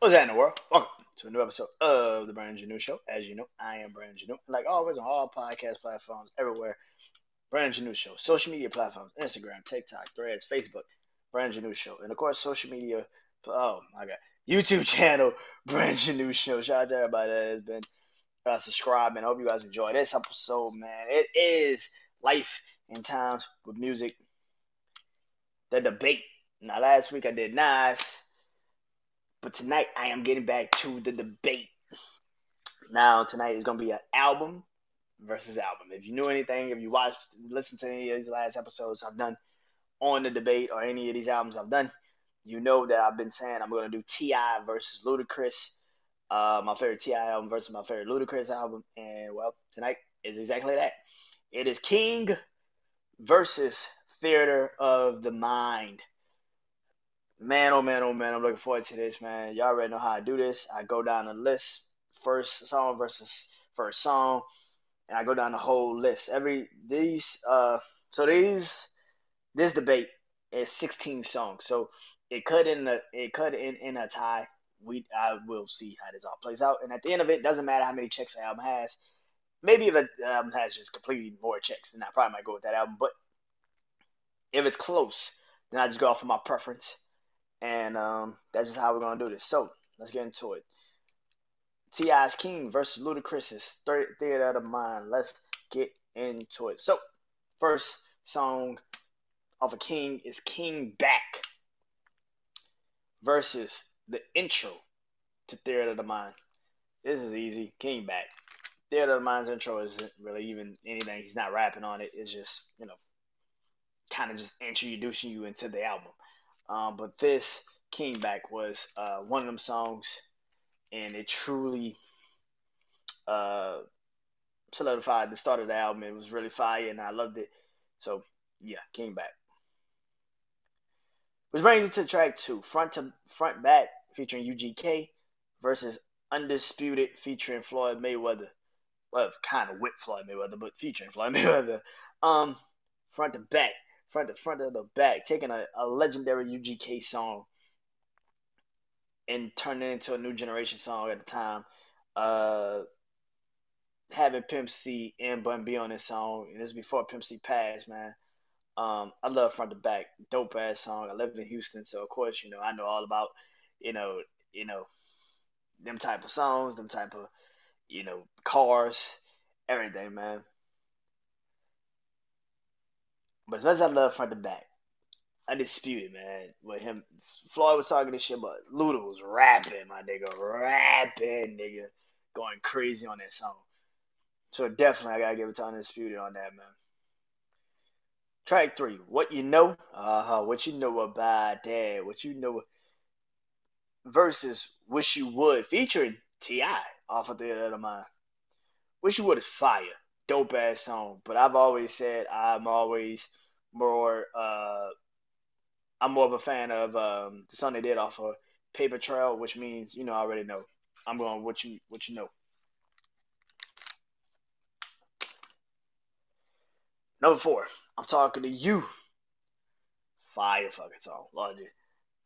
What's that in the world? Welcome to a new episode of the Brandon Janeau Show. As you know, I am Brandon Janeau. Like always on all podcast platforms, everywhere. Brandon Janeau Show. Social media platforms, Instagram, TikTok, Threads, Facebook, Brandon Janeau Show. And of course, social media, oh my God, YouTube channel, Brandon Janeau Show. Shout out to everybody that has been uh, subscribing. I hope you guys enjoy this episode, man. It is life in times with music. The debate. Now, last week I did Nas. But tonight I am getting back to the debate. Now tonight is gonna be an album versus album. If you knew anything, if you watched, listened to any of these last episodes I've done on the debate or any of these albums I've done, you know that I've been saying I'm gonna do T.I. versus Ludacris, uh, my favorite T.I. album versus my favorite Ludacris album, and well, tonight is exactly that. It is King versus Theater of the Mind. Man, oh man, oh man, I'm looking forward to this, man. Y'all already know how I do this. I go down the list, first song versus first song, and I go down the whole list. Every these, uh, so these, this debate is 16 songs, so it could in a it could in in a tie. We I will see how this all plays out, and at the end of it, doesn't matter how many checks the album has. Maybe if an album has just completely more checks, then I probably might go with that album. But if it's close, then I just go off of my preference and um, that's just how we're gonna do this. So let's get into it. T.I.'s King versus Ludacris's Theater of the Mind. Let's get into it. So first song of a King is King Back versus the intro to Theater of the Mind. This is easy. King Back. Theater of the Mind's intro isn't really even anything. He's not rapping on it. It's just, you know, kind of just introducing you into the album. Um, but this King Back was uh, one of them songs, and it truly uh, solidified the start of the album. It was really fire, and I loved it. So yeah, King Back. Which brings us to track two, Front to Front Back, featuring UGK versus Undisputed, featuring Floyd Mayweather. Well, kind of with Floyd Mayweather, but featuring Floyd Mayweather. Um, front to back front to front of the back, taking a, a legendary UGK song and turning it into a new generation song at the time. Uh, having Pimp C and Bun B on this song, and this is before Pimp C passed, man. Um, I love front to back, dope ass song. I live in Houston, so of course, you know, I know all about, you know, you know, them type of songs, them type of, you know, cars, everything, man. But as much as I love front to back, undisputed, man. With him, Floyd was talking this shit, but Luda was rapping, my nigga, rapping, nigga, going crazy on that song. So definitely, I gotta give it to undisputed on that, man. Track three, what you know, uh huh, what you know about that, what you know, versus wish you would, featuring T.I. off of the other mind. Wish you would is fire dope ass song. But I've always said I'm always more uh I'm more of a fan of um the song they did off of Paper Trail, which means, you know, I already know. I'm going what you what you know. Number four, I'm talking to you. Fire fucking song. Lord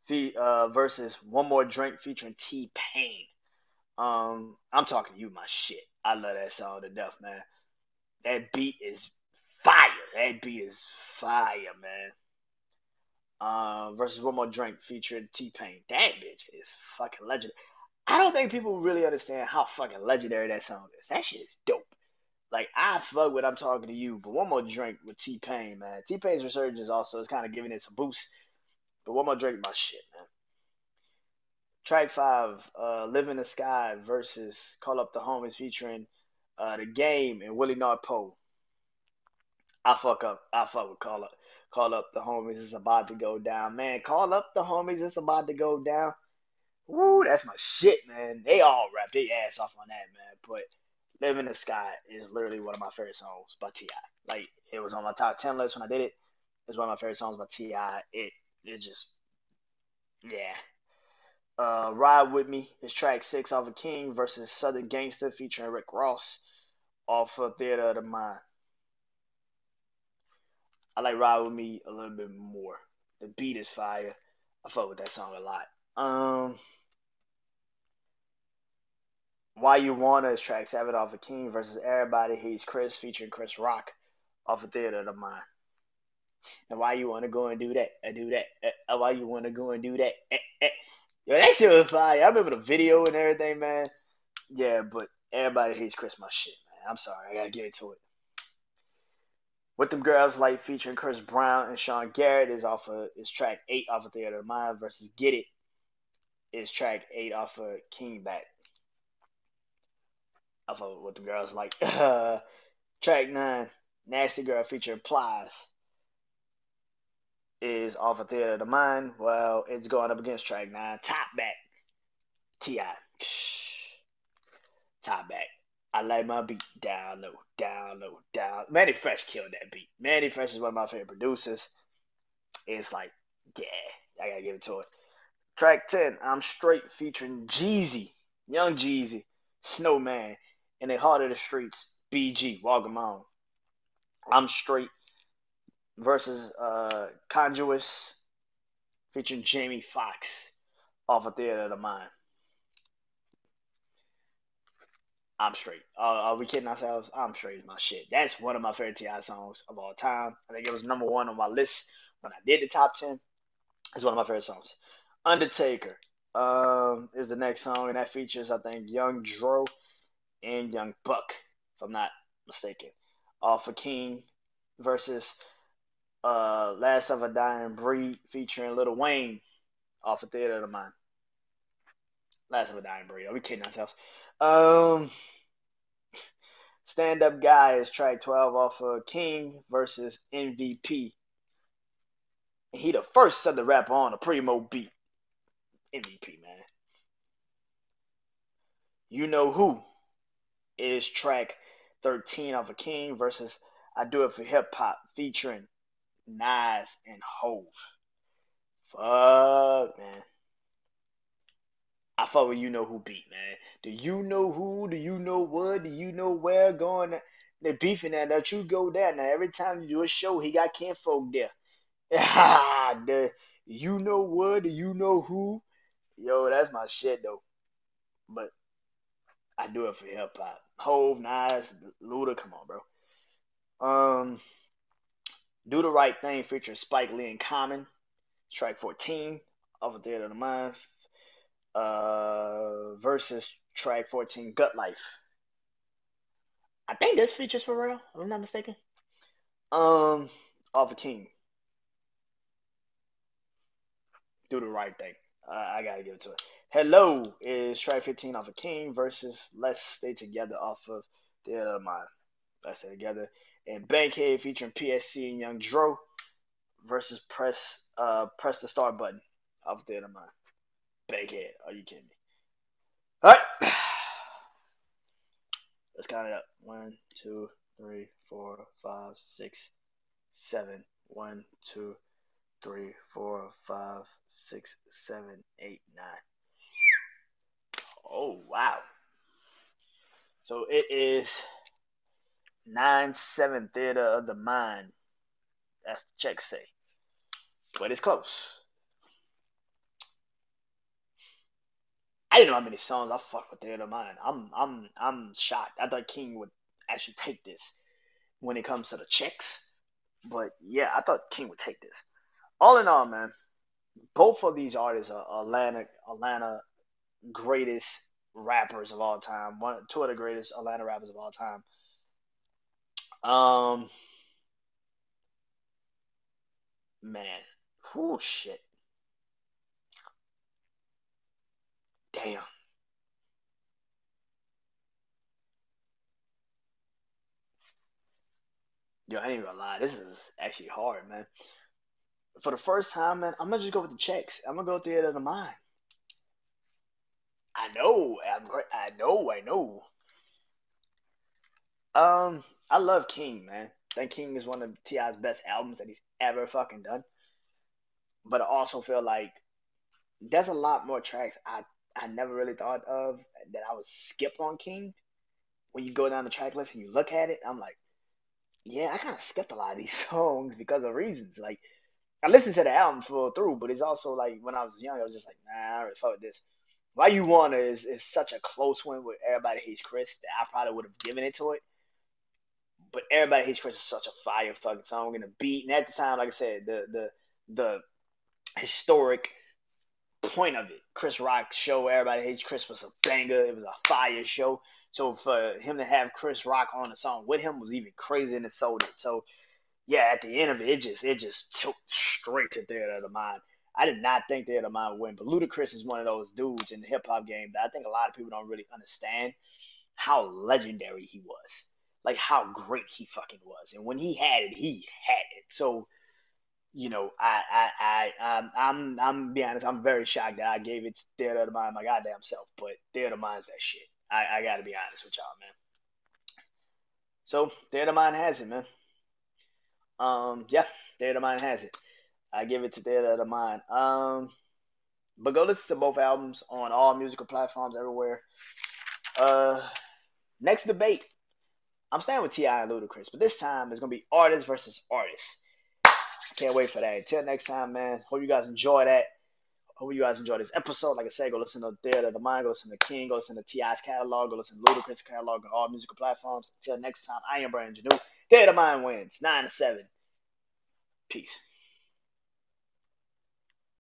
Fe- uh, versus One More Drink featuring T Pain. Um, I'm talking to you, my shit. I love that song to death, man. That beat is fire. That beat is fire, man. Uh, versus One More Drink featuring T Pain. That bitch is fucking legendary. I don't think people really understand how fucking legendary that song is. That shit is dope. Like I fuck with I'm talking to you, but one more drink with T Pain, man. T Pain's resurgence also is kind of giving it some boost. But one more drink, my shit, man. Track five, uh, Live in the Sky versus Call Up the Homies featuring uh, the game and Willie Poe. I fuck up. I fuck with call up. Call up the homies. It's about to go down, man. Call up the homies. It's about to go down. Woo, that's my shit, man. They all rap their ass off on that, man. But Live in the Sky is literally one of my favorite songs by T.I. Like it was on my top ten list when I did it. It's one of my favorite songs by T.I. It it just yeah. Uh, Ride With Me is track six off of King versus Southern Gangster featuring Rick Ross off of Theater of the Mind. I like Ride With Me a little bit more. The beat is fire. I fuck with that song a lot. Um, Why You Wanna is track seven off of King versus Everybody Hates Chris featuring Chris Rock off of Theater of the Mind. And why you wanna go and do that? I do that. Uh, why you wanna go and do that? Eh, eh. Yo, that shit was fire. I remember the video and everything, man. Yeah, but everybody hates Chris my shit, man. I'm sorry, I gotta get into it. What them girls like featuring Chris Brown and Sean Garrett is off of is track eight off of Theater of Mind versus Get It is track eight off of King Back. Off of what the girls like. track nine, Nasty Girl featuring Plies is off of Theater of the Mind. Well, it's going up against track nine, Top Back. T.I. Top Back. I like my beat down low, down low, down. Mannie Fresh killed that beat. Mannie Fresh is one of my favorite producers. It's like, yeah, I gotta give it to it. Track 10, I'm Straight featuring Jeezy, Young Jeezy, Snowman, and the Heart of the Streets, BG, Walk 'em On. I'm Straight versus uh, Contagious featuring Jamie Foxx off of Theater of the Mind. I'm straight. Uh, are we kidding ourselves? I'm straight is my shit. That's one of my favorite T.I. songs of all time. I think it was number one on my list when I did the top ten. It's one of my favorite songs. Undertaker um, is the next song, and that features I think Young Dro and Young Buck, if I'm not mistaken, off of King versus uh, Last of a Dying Breed featuring Lil Wayne off of Theater of the Mind. Last of a Dying Breed. Are we kidding ourselves? Um, Stand Up Guy is track 12 off of King versus MVP. And He the first Southern rapper on a Primo beat. MVP, man. You know who is track 13 off of King versus I Do It for Hip Hop featuring Nas and Hove. Fuck, man. I fuck with you know who beat, man. Do you know who? Do you know what? Do you know where going? They're beefing that. Don't you go there now? Every time you do a show, he got kinfolk there. the you know what? Do you know who? Yo, that's my shit though. But I do it for hip hop. Hove, Nas, Luda, come on, bro. Um, do the right thing featuring Spike Lee and Common. Strike 14 off of Theater of the Mind uh, versus track 14, Good Life. I think this features for real, if I'm not mistaken. Um, off of King. Do the right thing. Uh, I gotta give it to it. Hello is track 15 off of King versus Let's Stay Together off of the other mind. Let's Stay Together. And Bankhead featuring PSC and Young Dro versus Press uh Press the Start button off the other mind. Bankhead. Are you kidding me? All right. Let's count it up. One, two, three, four, five, six, seven. One, two, three, four, five, six, seven, eight, nine. Oh wow. So it is nine seven theater of the mind. That's the check say. But it's close. I didn't know how many songs I fuck with Theater of Mind. I'm I'm I'm shocked. I thought King would actually take this when it comes to the checks. But yeah, I thought King would take this. All in all, man, both of these artists are Atlanta Atlanta greatest rappers of all time. One two of the greatest Atlanta rappers of all time. Um man. Whoo shit. Damn. Yo, I ain't gonna lie. This is actually hard, man. For the first time, man, I'm gonna just go with the checks. I'm gonna go theater of the mind. I know. I'm. I know. I know. Um, I love King, man. I think King is one of T.I.'s best albums that he's ever fucking done. But I also feel like there's a lot more tracks I I never really thought of that I would skip on King. When you go down the track list and you look at it, I'm like, yeah, I kind of skipped a lot of these songs because of reasons. Like, I listened to the album full through, but it's also like when I was young, I was just like, nah, I really fuck with this. Why You Wanna is, is such a close one with Everybody Hates Chris that I probably would have given it to it. But Everybody Hates Chris is such a fire fucking song and a beat. And at the time, like I said, the the the historic point of it, Chris Rock show Everybody Hates Chris was a banger. It was a fire show. So for him to have Chris Rock on the song with him was even crazy and it sold it. So yeah, at the end of it, it just it just took straight to Theater of the Mind. I did not think Theater of the Mind would win, but Ludacris is one of those dudes in the hip hop game that I think a lot of people don't really understand how legendary he was. Like how great he fucking was. And when he had it, he had it. So, you know, I I I um, I'm I'm be honest, I'm very shocked that I gave it to Theater of the Mind my goddamn self, but Theater of the Mind's that shit. I, I gotta be honest with y'all, man. So Theater of the Mind has it, man. Um, yeah, Theater of the Mind has it. I give it to Theater of the Mind. Um, but go listen to both albums on all musical platforms everywhere. Uh, next debate. I'm staying with T.I. and Ludacris, but this time it's gonna be artist versus artist. Can't wait for that. Until next time, man. Hope you guys enjoy that. Hope you guys enjoy this episode. Like I said, go listen to Theater of the Mind, go listen to King, go listen to T.I.'s catalog, go listen to Ludacris' catalog on all musical platforms. Until next time, I am Brandon Janeau. Theater of the Mind wins. 9 to 7. Peace.